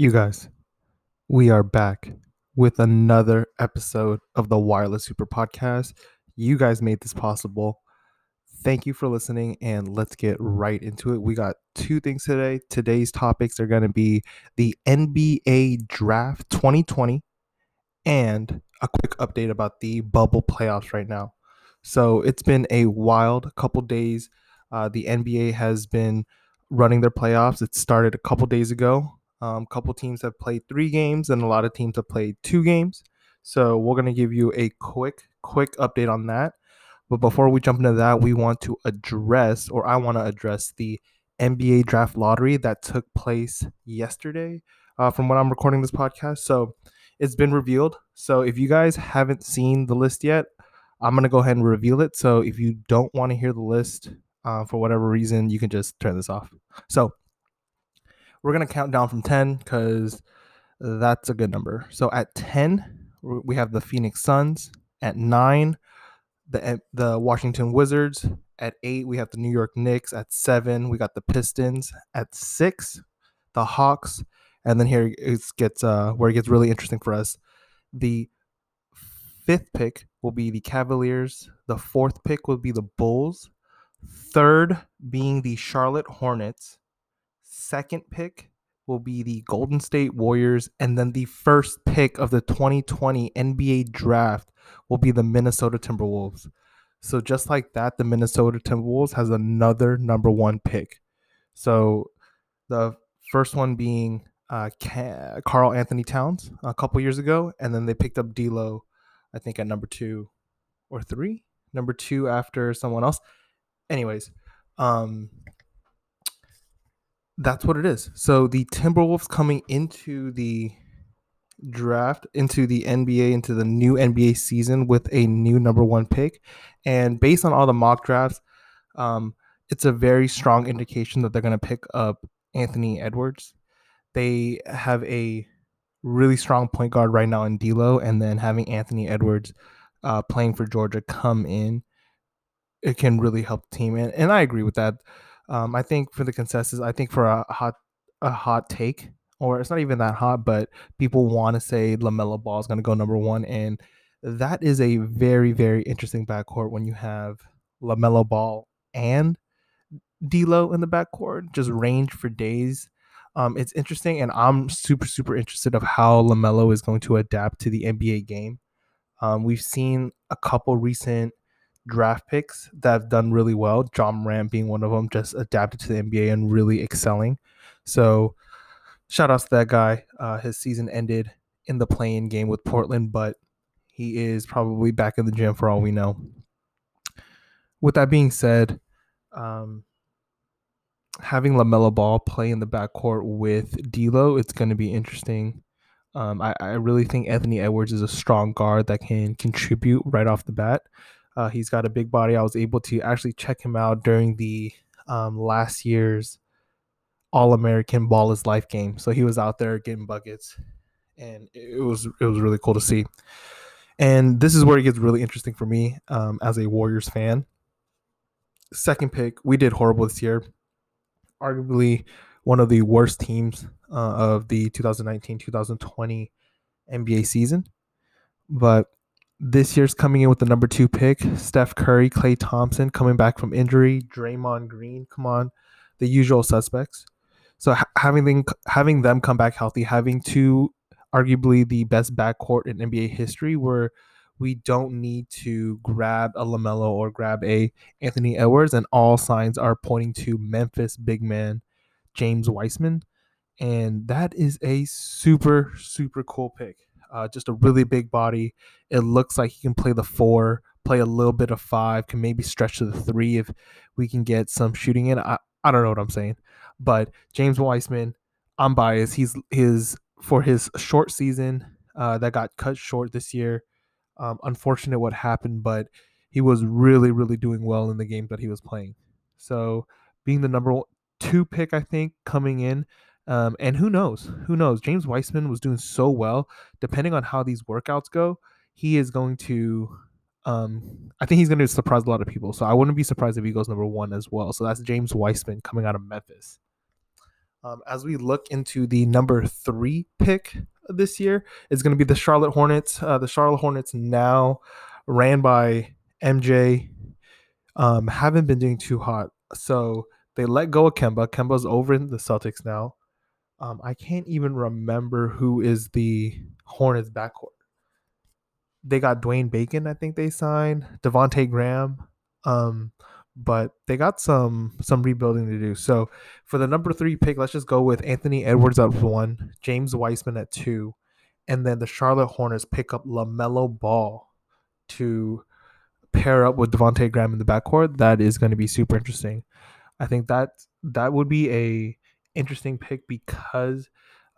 You guys, we are back with another episode of the Wireless Hoopers Podcast. You guys made this possible. Thank you for listening, and let's get right into it. We got two things today. Today's topics are going to be the NBA Draft 2020 and a quick update about the bubble playoffs right now. So it's been a wild couple days. Uh, the NBA has been running their playoffs. It started a couple days ago. A um, couple teams have played three games, and a lot of teams have played two games. So we're gonna give you a quick, quick update on that. But before we jump into that, we want to address, or I want to address the NBA draft lottery that took place yesterday. Uh, from when I'm recording this podcast, so it's been revealed. So if you guys haven't seen the list yet, I'm gonna go ahead and reveal it. So if you don't want to hear the list uh, for whatever reason, you can just turn this off. So we're going to count down from 10 because that's a good number. So at 10, we have the Phoenix Suns. At 9, the, the Washington Wizards. At 8, we have the New York Knicks. At 7, we got the Pistons. At 6, the Hawks. And then here it gets uh, where it gets really interesting for us. The fifth pick will be the Cavaliers. The fourth pick will be the Bulls. Third being the Charlotte Hornets second pick will be the Golden State Warriors, and then the first pick of the 2020 NBA draft will be the Minnesota Timberwolves. So just like that, the Minnesota Timberwolves has another number one pick. So the first one being uh, Karl-Anthony Towns a couple years ago, and then they picked up D'Lo, I think at number two or three, number two after someone else. Anyways, um, that's what it is. So the Timberwolves coming into the draft, into the NBA, into the new NBA season with a new number one pick. And based on all the mock drafts, um, it's a very strong indication that they're going to pick up Anthony Edwards. They have a really strong point guard right now in D'Lo, and then having Anthony Edwards uh, playing for Georgia come in, it can really help the team. And, and I agree with that. Um, I think for the consensus, I think for a hot a hot take, or it's not even that hot, but people want to say Lamelo Ball is going to go number one, and that is a very very interesting backcourt when you have Lamelo Ball and D'Lo in the backcourt, just range for days. Um, it's interesting, and I'm super super interested of how Lamelo is going to adapt to the NBA game. Um, we've seen a couple recent draft picks that have done really well. Ja Morant being one of them, just adapted to the NBA and really excelling. So, shout out to that guy. Uh, his season ended in the play-in game with Portland, but he is probably back in the gym for all we know. With that being said, um, having Lamelo Ball play in the backcourt with D'Lo, it's going to be interesting. Um, I, I really think Anthony Edwards is a strong guard that can contribute right off the bat. Uh, he's got a big body. I was able to actually check him out during the um, last year's All American Ball is Life game. So he was out there getting buckets, and it was it was really cool to see. And this is where it gets really interesting for me um, as a Warriors fan. Second pick, we did horrible this year. Arguably one of the worst teams uh, of the 2019 2020 NBA season. But this year's coming in with the number two pick. Steph Curry, Klay Thompson coming back from injury. Draymond Green, come on, the usual suspects. So having them having them come back healthy, having two arguably the best backcourt in NBA history, where we don't need to grab a Lamelo or grab a Anthony Edwards, and all signs are pointing to Memphis big man James Wiseman, and that is a super super cool pick. Uh, just a really big body. It looks like he can play the four, play a little bit of five, can maybe stretch to the three if we can get some shooting in. I, I don't know what I'm saying, but James Wiseman, I'm biased. He's his for his short season uh, that got cut short this year. Um, unfortunate what happened, but he was really, really doing well in the game that he was playing. So being the number two pick, I think, coming in, um, and who knows? Who knows? James Wiseman was doing so well. Depending on how these workouts go, he is going to. Um, I think he's going to surprise a lot of people. So I wouldn't be surprised if he goes number one as well. So that's James Wiseman coming out of Memphis. Um, as we look into the number three pick this year, it's going to be the Charlotte Hornets. Uh, the Charlotte Hornets now ran by MJ um, haven't been doing too hot. So they let go of Kemba. Kemba's over in the Celtics now. Um, I can't even remember who is the Hornets backcourt. They got Dwayne Bacon, I think they signed Devonte Graham, um, but they got some some rebuilding to do. So for the number three pick, let's just go with Anthony Edwards at one, James Wiseman at two, and then the Charlotte Hornets pick up Lamelo Ball to pair up with Devonte Graham in the backcourt, that is going to be super interesting. I think that that would be a interesting pick because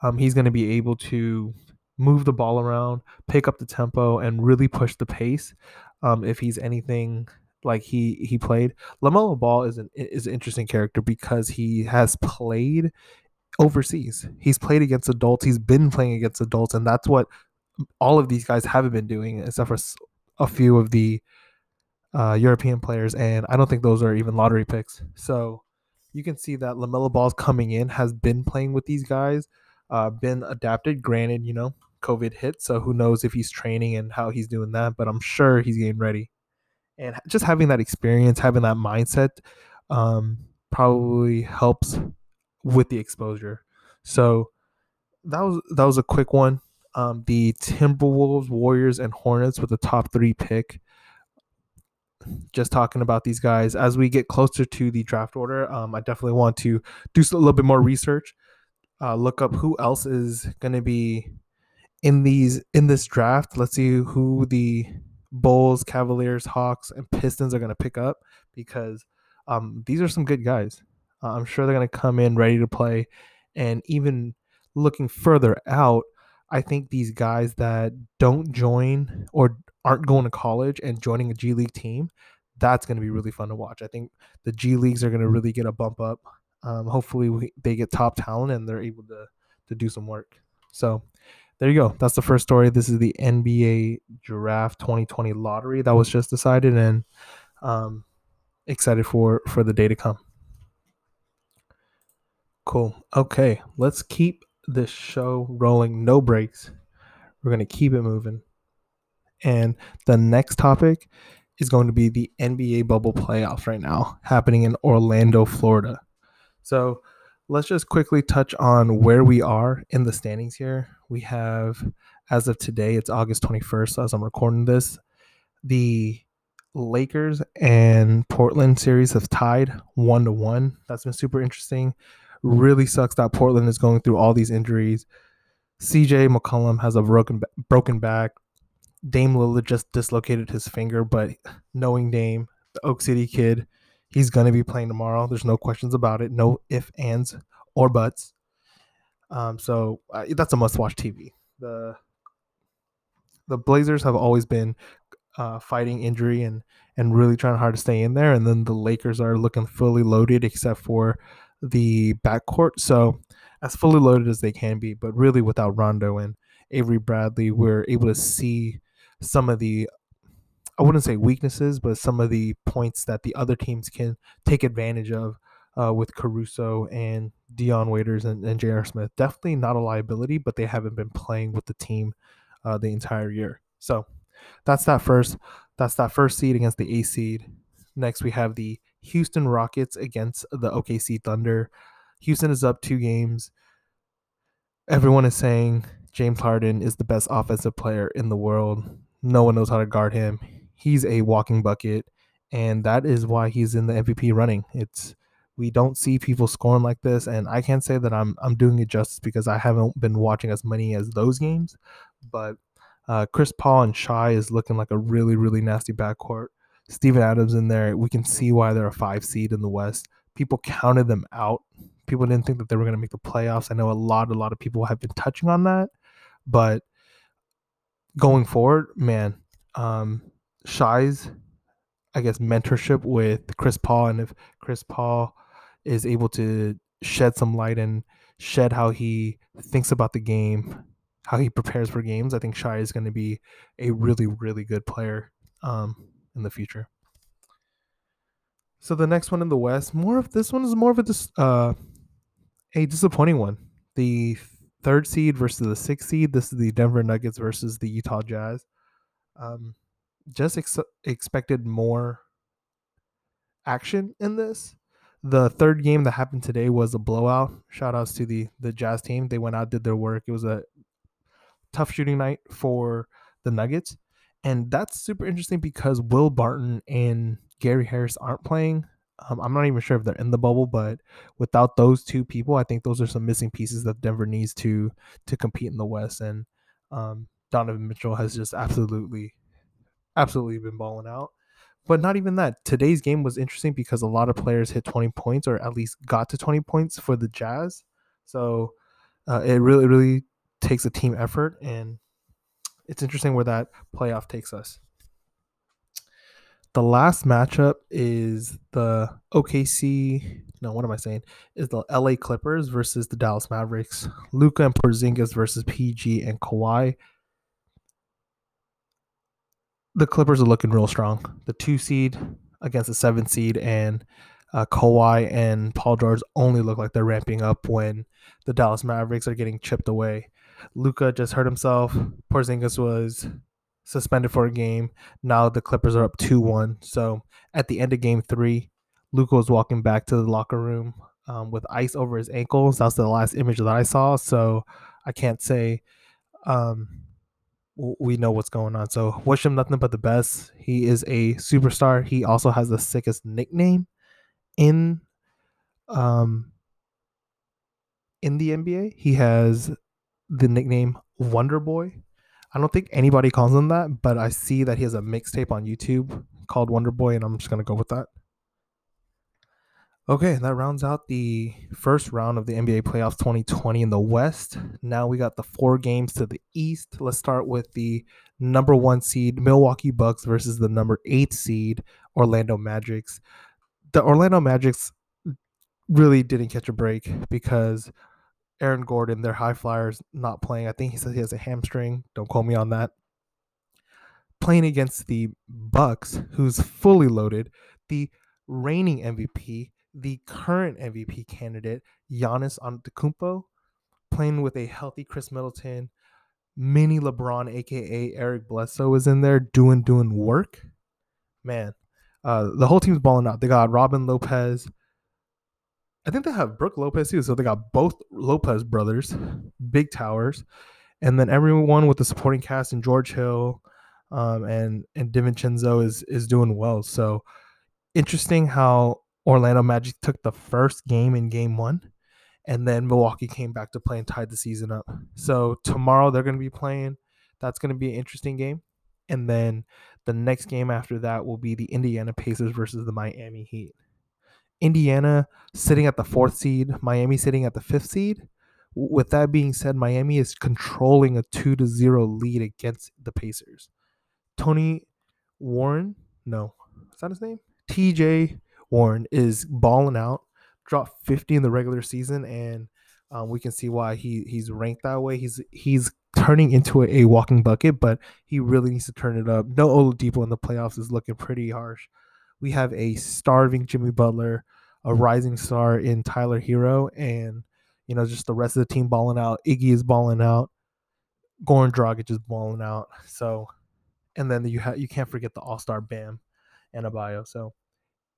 um, he's going to be able to move the ball around, pick up the tempo, and really push the pace. Um, if he's anything like he he played, Lamelo Ball is an is an interesting character because he has played overseas. He's played against adults. He's been playing against adults, and that's what all of these guys haven't been doing, except for a few of the uh, European players, and I don't think those are even lottery picks. So you can see that Lamelo Ball's coming in has been playing with these guys, uh, been adapted. Granted, you know, COVID hit, so who knows if he's training and how he's doing that, but I'm sure he's getting ready. And just having that experience, having that mindset, um, probably helps with the exposure. So that was that was a quick one. Um, the Timberwolves, Warriors, and Hornets with the top three pick just talking about these guys. As we get closer to the draft order um, i definitely want to do a little bit more research uh, look up who else is going to be in these in this draft. Let's see who the bulls cavaliers hawks and pistons are going to pick up because um, these are some good guys. Uh, i'm sure they're going to come in ready to play. And even looking further out i think these guys that don't join or aren't going to college and joining a G League team, that's going to be really fun to watch. I think the G Leagues are going to really get a bump up. Um, hopefully, we, they get top talent and they're able to to do some work. So there you go. That's the first story. This is the NBA Draft 2020 lottery that was just decided, and um, excited for for the day to come. Cool. Okay, let's keep this show rolling. No breaks. We're gonna keep it moving. And the next topic is going to be the NBA bubble playoffs right now happening in Orlando, Florida. So let's just quickly touch on where we are in the standings here. We have, as of today, it's August 21st as I'm recording this. The Lakers and Portland series have tied one to one. That's been super interesting. Really sucks that Portland is going through all these injuries. CJ McCollum has a broken broken back. Dame Lillard just dislocated his finger, but knowing Dame, the Oak City kid, he's going to be playing tomorrow. There's no questions about it. No if, ands, or buts. Um, so uh, that's a must-watch TV. The the Blazers have always been uh, fighting injury and and really trying hard to stay in there, and then the Lakers are looking fully loaded except for the backcourt. So as fully loaded as they can be, but really without Rondo and Avery Bradley, we're able to see some of the I wouldn't say weaknesses, but some of the points that the other teams can take advantage of uh, with Caruso and Dion Waiters and, and J.R. Smith. Definitely not a liability, but they haven't been playing with the team uh, the entire year. So that's that first. That's that first seed against the A seed. Next, we have the Houston Rockets against the OKC Thunder. Houston is up two games. Everyone is saying James Harden is the best offensive player in the world. No one knows how to guard him. He's a walking bucket, and that is why he's in the MVP running. It's we don't see people scoring like this, and I can't say that I'm I'm doing it justice because I haven't been watching as many as those games, but uh, Chris Paul and Shai is looking like a really really nasty backcourt. Steven Adams in there, we can see why they're a five seed in the West. People counted them out. People didn't think that they were going to make the playoffs. I know a lot a lot of people have been touching on that, but going forward, man, um, Shai's, I guess, mentorship with Chris Paul, and if Chris Paul is able to shed some light and shed how he thinks about the game, how he prepares for games, I think Shai is going to be a really, really good player um, in the future. So the next one in the West, more of this one is more of a uh, a disappointing one. The third seed versus the sixth seed. This is the Denver Nuggets versus the Utah Jazz. Um, just ex- expected more action in this. The third game that happened today was a blowout. Shout outs to the the Jazz team. They went out, did their work. It was a tough shooting night for the Nuggets. And that's super interesting because Will Barton and Gary Harris aren't playing. Um, I'm not even sure if they're in the bubble, but without those two people, I think those are some missing pieces that Denver needs to to compete in the West. And um, Donovan Mitchell has just absolutely, absolutely been balling out. But not even that. Today's game was interesting because a lot of players hit 20 points or at least got to 20 points for the Jazz. So uh, it really, really takes a team effort, and it's interesting where that playoff takes us. The last matchup is the OKC. No, what am I saying? Is the LA Clippers versus the Dallas Mavericks. Luka and Porzingis versus PG and Kawhi. The Clippers are looking real strong. The two seed against the seven seed, and uh, Kawhi and Paul George only look like they're ramping up when the Dallas Mavericks are getting chipped away. Luka just hurt himself. Porzingis was suspended for a game. Now the Clippers are up 2 1. So at the end of game three, Luka was walking back to the locker room um, with ice over his ankles. That's the last image that I saw. So I can't say um, we know what's going on. So wish him nothing but the best. He is a superstar. He also has the sickest nickname in um in the NBA. He has the nickname Wonder Boy. I don't think anybody calls him that, but I see that he has a mixtape on YouTube called Wonder Boy, and I'm just gonna go with that. Okay, that rounds out the first round of the NBA playoffs 2020 in the West. Now we got the four games to the East. Let's start with the number one seed Milwaukee Bucks versus the number eight seed Orlando Magics. The Orlando Magics really didn't catch a break because Aaron Gordon, their high flyers, not playing. I think he says he has a hamstring. Don't quote me on that. Playing against the Bucks, who's fully loaded, the reigning MVP, the current MVP candidate, Giannis Antetokounmpo, playing with a healthy Khris Middleton, mini LeBron, aka Eric Bledsoe, is in there doing doing work. Man, uh, the whole team's balling out. They got Robin Lopez, I think they have Brook Lopez too. So they got both Lopez brothers, big towers, and then everyone with the supporting cast and George Hill, um, and and DiVincenzo is is doing well. So interesting how Orlando Magic took the first game in Game One, and then Milwaukee came back to play and tied the season up. So tomorrow they're going to be playing. That's going to be an interesting game, and then the next game after that will be the Indiana Pacers versus the Miami Heat. Indiana sitting at the fourth seed, Miami sitting at the fifth seed. With that being said, Miami is controlling a two to zero lead against the Pacers. Tony Warren, no, is that his name? TJ Warren is balling out, dropped 50 in the regular season, and um, we can see why he he's ranked that way. He's he's turning into a, a, walking bucket, but he really needs to turn it up. No Oladipo in the playoffs is looking pretty harsh we have a starving Jimmy Butler, a mm. rising star in Tyler Herro, and you know just the rest of the team balling out. Iggy is balling out. Goran Dragic is balling out. So, and then you have you can't forget the All Star Bam Adebayo. So,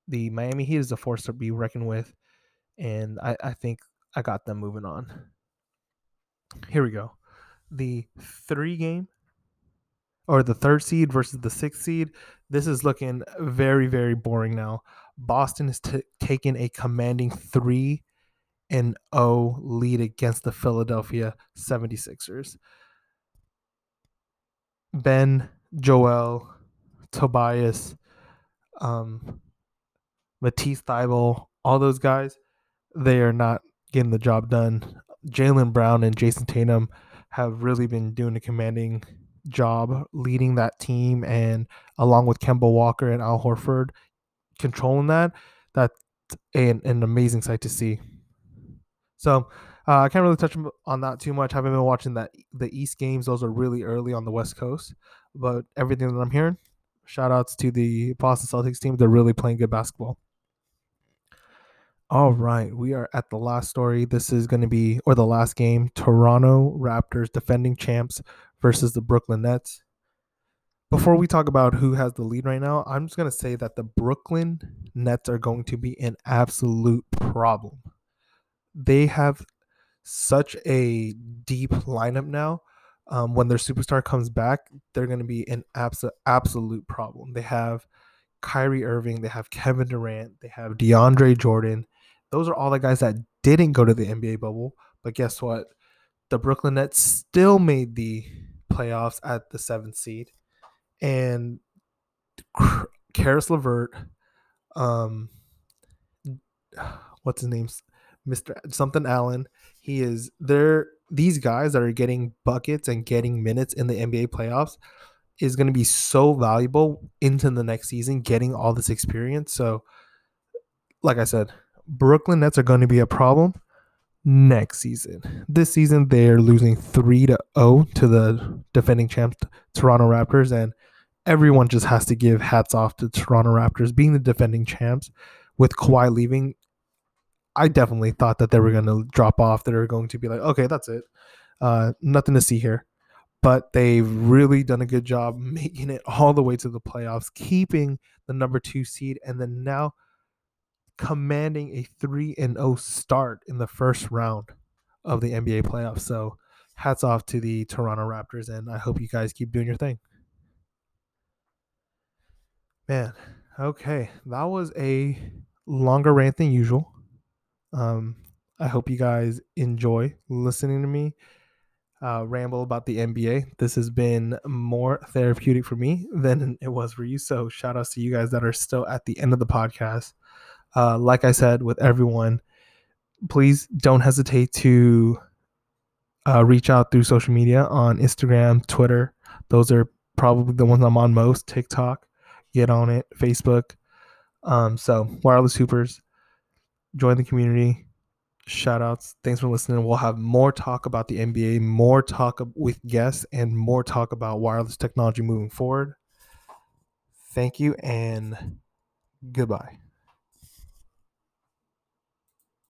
the Miami Heat is a force to be reckoned with, and I, I think I got them moving on. Here we go. The three game or the third seed versus the sixth seed. This is looking very, very boring now. Boston is t- a commanding 3 and 0 lead against the Philadelphia 76ers. Ben, Joel, Tobias, um, Matisse Thybulle, all those guys, they are not getting the job done. Jaylen Brown and Jayson Tatum have really been doing a commanding job leading that team and along with Kemba Walker and Al Horford controlling that, that's an, an amazing sight to see. So uh, I can't really touch on that too much. I haven't been watching that the East games; those are really early on the West Coast. But everything that I'm hearing, shout outs to the Boston Celtics team. They're really playing good basketball. All right, we are at the last story. This is going to be, or the last game Toronto Raptors defending champs versus the Brooklyn Nets. Before we talk about who has the lead right now, I'm just going to say that the Brooklyn Nets are going to be an absolute problem. They have such a deep lineup now. Um, when their superstar comes back, they're going to be an absolute absolute problem. They have Kyrie Irving, they have Kevin Durant, they have DeAndre Jordan. Those are all the guys that didn't go to the NBA bubble. But guess what? The Brooklyn Nets still made the playoffs at the seventh seed. And Caris LeVert, um, what's his name? Mr. Something Allen. He is there. These guys that are getting buckets and getting minutes in the NBA playoffs is going to be so valuable into the next season, getting all this experience. So, like I said, Brooklyn Nets are going to be a problem next season. This season, they're losing 3 to 0 to the defending champs, Toronto Raptors. And everyone just has to give hats off to Toronto Raptors being the defending champs. With Kawhi leaving, I definitely thought that they were going to drop off. They were going to be like, okay, that's it. Uh, nothing to see here but they've really done a good job making it all the way to the playoffs, keeping the number two seed, and then now commanding a 3 and 0 start in the first round of the NBA playoffs. So, hats off to the Toronto Raptors, and I hope you guys keep doing your thing. Man, okay, that was a longer rant than usual. Um, I hope you guys enjoy listening to me uh, ramble about the NBA. This has been more therapeutic for me than it was for you. So shout outs to you guys that are still at the end of the podcast. Uh, like I said, with everyone, please don't hesitate to uh, reach out through social media on Instagram, Twitter. Those are probably the ones I'm on most. TikTok, get on it. Facebook. Um, so wireless hoopers, join the community shout outs. Thanks for listening. We'll have more talk about the NBA, more talk with guests, and more talk about wireless technology moving forward. Thank you and goodbye.